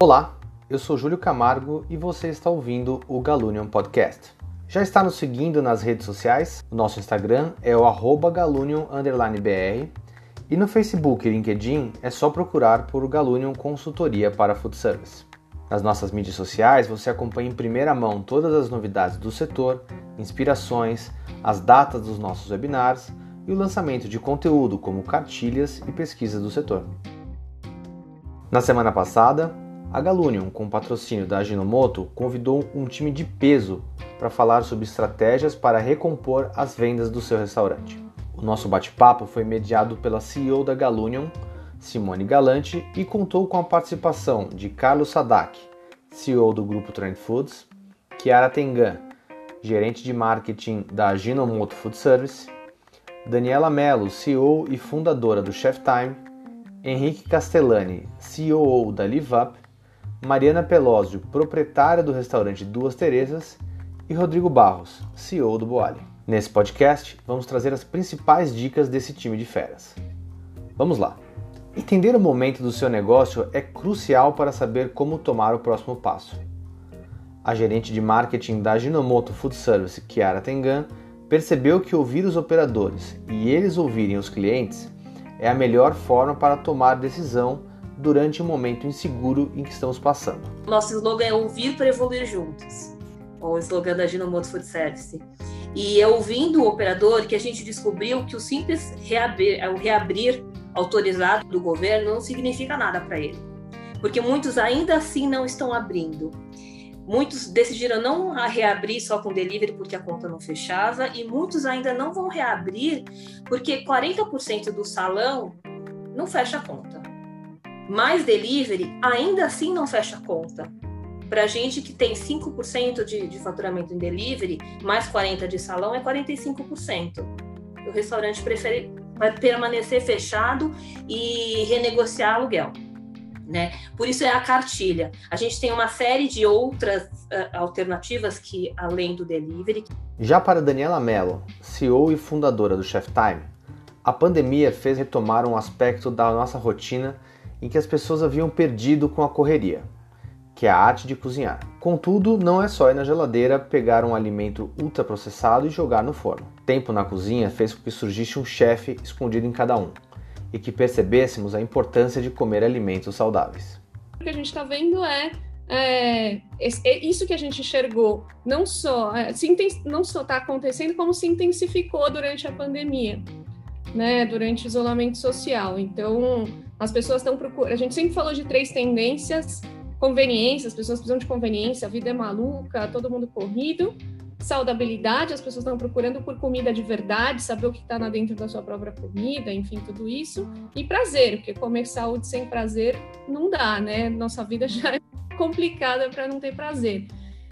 Olá, eu sou Júlio Camargo e você está ouvindo o Galunion Podcast. Já está nos seguindo nas redes sociais? O nosso Instagram é o galunion_br e no Facebook e LinkedIn é só procurar por Galunion Consultoria para Food Service. Nas nossas mídias sociais você acompanha em primeira mão todas as novidades do setor, inspirações, as datas dos nossos webinars e o lançamento de conteúdo como cartilhas e pesquisas do setor. Na semana passada, a Galunion, com patrocínio da Aginomoto, convidou um time de peso para falar sobre estratégias para recompor as vendas do seu restaurante. O nosso bate-papo foi mediado pela CEO da Galunion, Simone Galante, e contou com a participação de Carlos Sadak, CEO do grupo Trend Foods, Chiara Tengan, gerente de marketing da Aginomoto Food Service, Daniela Mello, CEO e fundadora do Chef Time, Henrique Castellani, CEO da Live Up, Mariana Pelósio, proprietária do restaurante Duas Terezas, e Rodrigo Barros, CEO do Boali. Nesse podcast, vamos trazer as principais dicas desse time de feras. Vamos lá! Entender o momento do seu negócio é crucial para saber como tomar o próximo passo. A gerente de marketing da Ginomoto Food Service, Chiara Tengan, percebeu que ouvir os operadores e eles ouvirem os clientes é a melhor forma para tomar decisão durante o momento inseguro em que estamos passando. Nosso slogan é ouvir para evoluir juntos, o slogan da Ginomoto Food Service. E é ouvindo o operador que a gente descobriu que o simples reabrir, o reabrir autorizado do governo não significa nada para ele, porque muitos ainda assim não estão abrindo. Muitos decidiram não reabrir só com delivery porque a conta não fechava, e muitos ainda não vão reabrir porque 40% do salão não fecha a conta mais delivery, ainda assim não fecha a conta. Para gente que tem 5% de, de faturamento em delivery, mais 40% de salão, é 45%. O restaurante prefere vai permanecer fechado e renegociar aluguel. Né? Por isso é a cartilha. A gente tem uma série de outras uh, alternativas que além do delivery. Já para Daniela Mello, CEO e fundadora do Chef Time, a pandemia fez retomar um aspecto da nossa rotina em que as pessoas haviam perdido com a correria, que é a arte de cozinhar. Contudo, não é só ir na geladeira, pegar um alimento ultraprocessado e jogar no forno. Tempo na cozinha fez com que surgisse um chefe escondido em cada um e que percebêssemos a importância de comer alimentos saudáveis. O que a gente está vendo é, é, é, isso que a gente enxergou não só é, se não só está acontecendo como se intensificou durante a pandemia, né, durante o isolamento social. Então as pessoas estão procurando. A gente sempre falou de três tendências: conveniência, as pessoas precisam de conveniência, a vida é maluca, todo mundo corrido. Saudabilidade, as pessoas estão procurando por comida de verdade, saber o que está dentro da sua própria comida, enfim, tudo isso. E prazer, porque comer saúde sem prazer não dá, né? Nossa vida já é complicada para não ter prazer.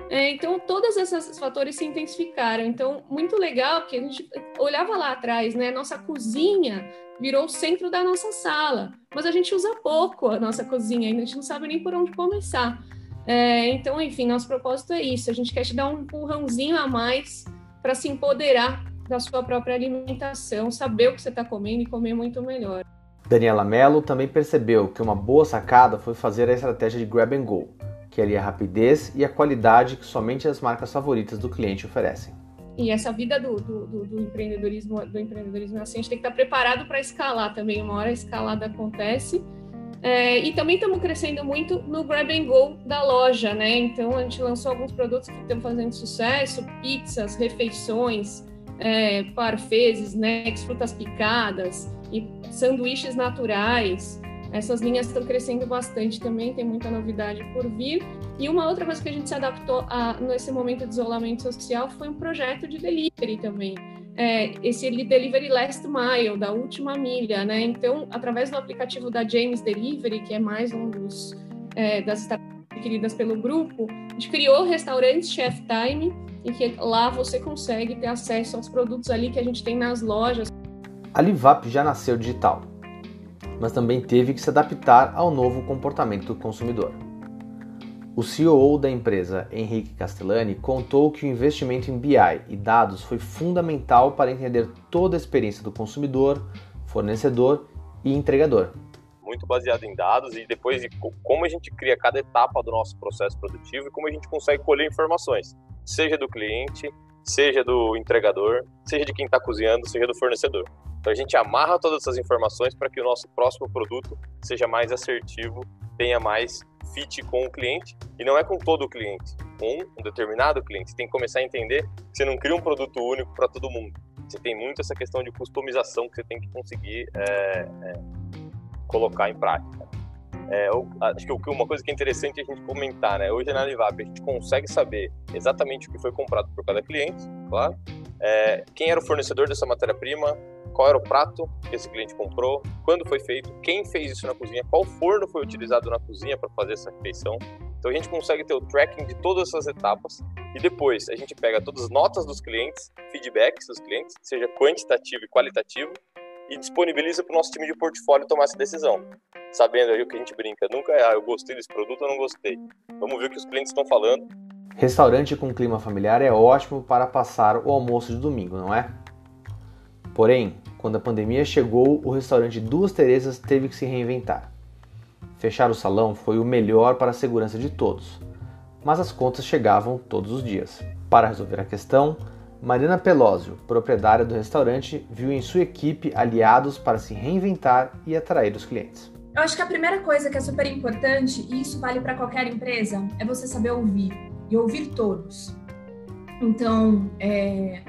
É, então, todos esses fatores se intensificaram. Então, muito legal, porque a gente olhava lá atrás, né? Nossa cozinha virou o centro da nossa sala. Mas a gente usa pouco a nossa cozinha, a gente não sabe nem por onde começar. É, então, enfim, nosso propósito é isso. A gente quer te dar um empurrãozinho a mais para se empoderar da sua própria alimentação, saber o que você está comendo e comer muito melhor. Daniela Mello também percebeu que uma boa sacada foi fazer a estratégia de grab and go, que é a rapidez e a qualidade que somente as marcas favoritas do cliente oferecem e essa vida do, do, do, do, empreendedorismo do empreendedorismo assim, a gente tem que estar preparado para escalar também. Uma hora a escalada acontece. É, e também estamos crescendo muito no grab and go da loja, né? Então a gente lançou alguns produtos que estão fazendo sucesso: pizzas, refeições, é, parfetes, snacks, frutas picadas e sanduíches naturais. Essas linhas estão crescendo bastante também, tem muita novidade por vir. E uma outra coisa que a gente se adaptou a, nesse momento de isolamento social foi um projeto de delivery também. É, esse Delivery Last Mile, da última milha, né? Então, através do aplicativo da James Delivery, que é mais um dos é, das startups adquiridas pelo grupo, a gente criou o restaurante Chef Time, e que lá você consegue ter acesso aos produtos ali que a gente tem nas lojas. A Livap já nasceu digital, mas também teve que se adaptar ao novo comportamento do consumidor. O CEO da empresa, Henrique Castellani, contou que o investimento em BI e dados foi fundamental para entender toda a experiência do consumidor, fornecedor e entregador. muito baseado em dados e depois de como a gente cria cada etapa do nosso processo produtivo e como a gente consegue colher informações, seja do cliente, seja do entregador, seja de quem está cozinhando, seja do fornecedor. Então a gente amarra todas essas informações para que o nosso próximo produto seja mais assertivo, tenha mais fit com o cliente e não é com todo o cliente, com um determinado cliente. Você tem que começar a entender que você não cria um produto único para todo mundo. Você tem muito essa questão de customização que você tem que conseguir é, é, colocar em prática. É, eu, acho que uma coisa que é interessante a gente comentar, né? Hoje na Livap a gente consegue saber exatamente o que foi comprado por cada cliente, claro. É, quem era o fornecedor dessa matéria-prima, qual era o prato que esse cliente comprou, quando foi feito, quem fez isso na cozinha, qual forno foi utilizado na cozinha para fazer essa refeição. Então a gente consegue ter o tracking de todas essas etapas e depois a gente pega todas as notas dos clientes, feedbacks dos clientes, seja quantitativo e qualitativo, e disponibiliza para o nosso time de portfólio tomar essa decisão. Sabendo aí o que a gente brinca, nunca é, ah, eu gostei desse produto ou não gostei. Vamos ver o que os clientes estão falando. Restaurante com clima familiar é ótimo para passar o almoço de domingo, não é? Porém, quando a pandemia chegou, o restaurante Duas Terezas teve que se reinventar. Fechar o salão foi o melhor para a segurança de todos, mas as contas chegavam todos os dias. Para resolver a questão, Marina Pelósio, proprietária do restaurante, viu em sua equipe aliados para se reinventar e atrair os clientes. Eu acho que a primeira coisa que é super importante, e isso vale para qualquer empresa, é você saber ouvir e ouvir todos. Então, é,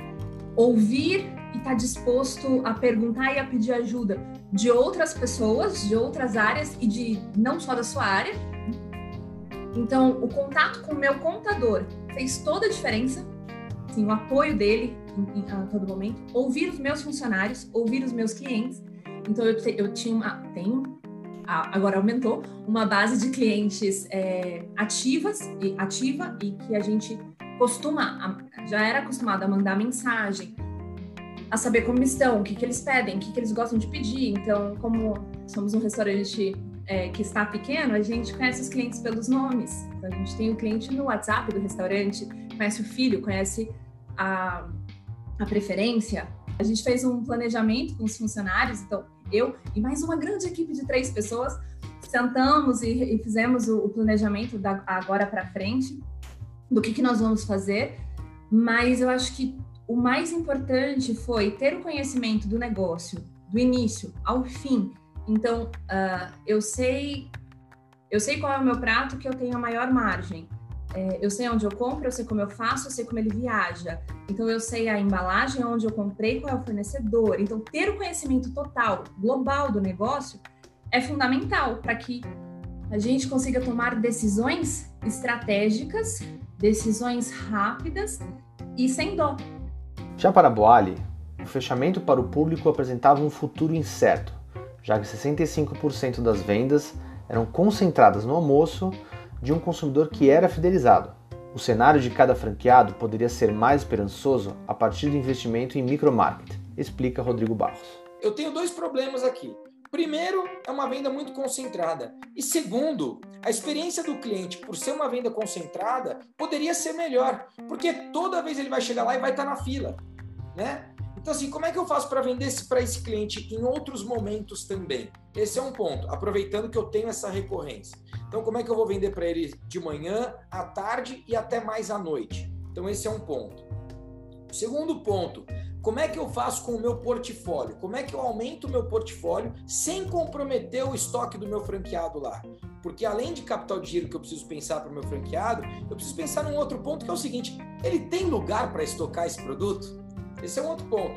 ouvir e estar tá disposto a perguntar e a pedir ajuda de outras pessoas, de outras áreas e de não só da sua área. Então, o contato com o meu contador fez toda a diferença assim, o apoio dele em, em, a todo momento, ouvir os meus funcionários, ouvir os meus clientes. Então eu, te, eu tinha uma, tenho, agora aumentou, uma base de clientes é, ativas e ativa e que a gente costuma, já era acostumado a mandar mensagem, a saber como estão, o que, que eles pedem, o que, que eles gostam de pedir. Então, como somos um restaurante é, que está pequeno, a gente conhece os clientes pelos nomes. Então, a gente tem o cliente no WhatsApp do restaurante, conhece o filho, conhece a, a preferência, a gente fez um planejamento com os funcionários, então eu e mais uma grande equipe de três pessoas sentamos e, e fizemos o, o, planejamento da agora para frente do que, que nós vamos fazer, mas eu acho que o mais importante foi ter o conhecimento do negócio do início ao fim. Então, uh, eu sei eu sei qual é o meu prato que eu tenho a maior margem. É, eu sei onde eu compro, eu sei como eu faço, eu sei como ele viaja. Então, eu sei a embalagem, onde eu comprei, qual é o fornecedor. Então, ter o conhecimento total, global do negócio é fundamental para que a gente consiga tomar decisões estratégicas, decisões rápidas e sem dó. Já para a Boali, o fechamento para o público apresentava um futuro incerto, já que 65% das vendas eram concentradas no almoço de um consumidor que era fidelizado. O cenário de cada franqueado poderia ser mais esperançoso a partir do investimento em micromarket, explica Rodrigo Barros. Eu tenho dois problemas aqui. Primeiro, é uma venda muito concentrada. E segundo, a experiência do cliente, por ser uma venda concentrada, poderia ser melhor, porque toda vez ele vai chegar lá e vai estar na fila, né? Então, assim, como é que eu faço para vender para esse cliente em outros momentos também? Esse é um ponto, aproveitando que eu tenho essa recorrência. Então, como é que eu vou vender para ele de manhã, à tarde e até mais à noite? Então, esse é um ponto. Segundo ponto, como é que eu faço com o meu portfólio? Como é que eu aumento o meu portfólio sem comprometer o estoque do meu franqueado lá? Porque além de capital de giro que eu preciso pensar para o meu franqueado, eu preciso pensar num outro ponto que é o seguinte: ele tem lugar para estocar esse produto? Esse é um outro ponto.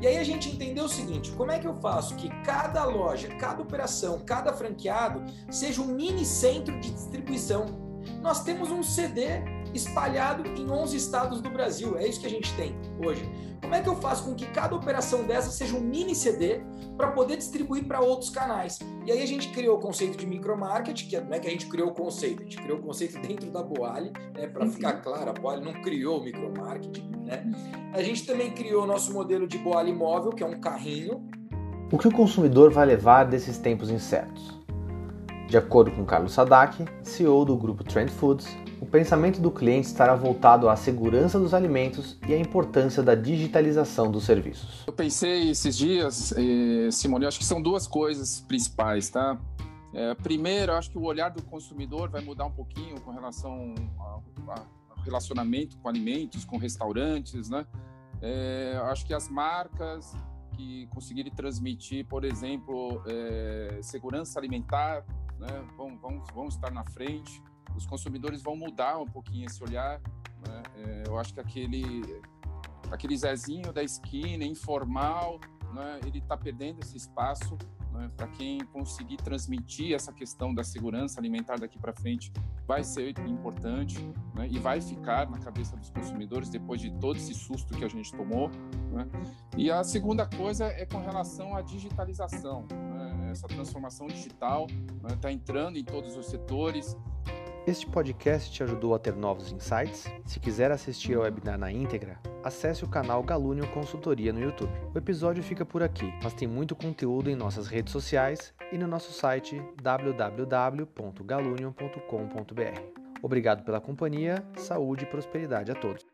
E aí a gente entendeu o seguinte: como é que eu faço que cada loja, cada operação, cada franqueado seja um mini centro de distribuição? Nós temos um CD espalhado em 11 estados do Brasil. É isso que a gente tem hoje. Como é que eu faço com que cada operação dessa seja um mini CD para poder distribuir para outros canais? E aí a gente criou o conceito de micromarket, que não é que a gente criou o conceito, a gente criou o conceito dentro da Boali, né, para ficar claro, a Boali não criou o micromarket. Né? A gente também criou o nosso modelo de Boali móvel, que é um carrinho. O que o consumidor vai levar desses tempos incertos? De acordo com Carlos Sadak, CEO do grupo Trend Foods, o pensamento do cliente estará voltado à segurança dos alimentos e à importância da digitalização dos serviços. Eu pensei esses dias, eh, Simone, acho que são duas coisas principais, tá? É, primeiro, acho que o olhar do consumidor vai mudar um pouquinho com relação ao relacionamento com alimentos, com restaurantes, né? É, acho que as marcas que conseguirem transmitir, por exemplo, é, segurança alimentar, né, vão, vão, vão estar na frente. Os consumidores vão mudar um pouquinho esse olhar. Né? É, eu acho que aquele, aquele Zezinho da esquina, informal, né, ele está perdendo esse espaço. Né, para quem conseguir transmitir essa questão da segurança alimentar daqui para frente, vai ser importante né, e vai ficar na cabeça dos consumidores depois de todo esse susto que a gente tomou. Né? E a segunda coisa é com relação à digitalização. Essa transformação digital está né, entrando em todos os setores. Este podcast te ajudou a ter novos insights? Se quiser assistir ao webinar na íntegra, acesse o canal Galunion Consultoria no YouTube. O episódio fica por aqui, mas tem muito conteúdo em nossas redes sociais e no nosso site www.galunion.com.br. Obrigado pela companhia, saúde e prosperidade a todos.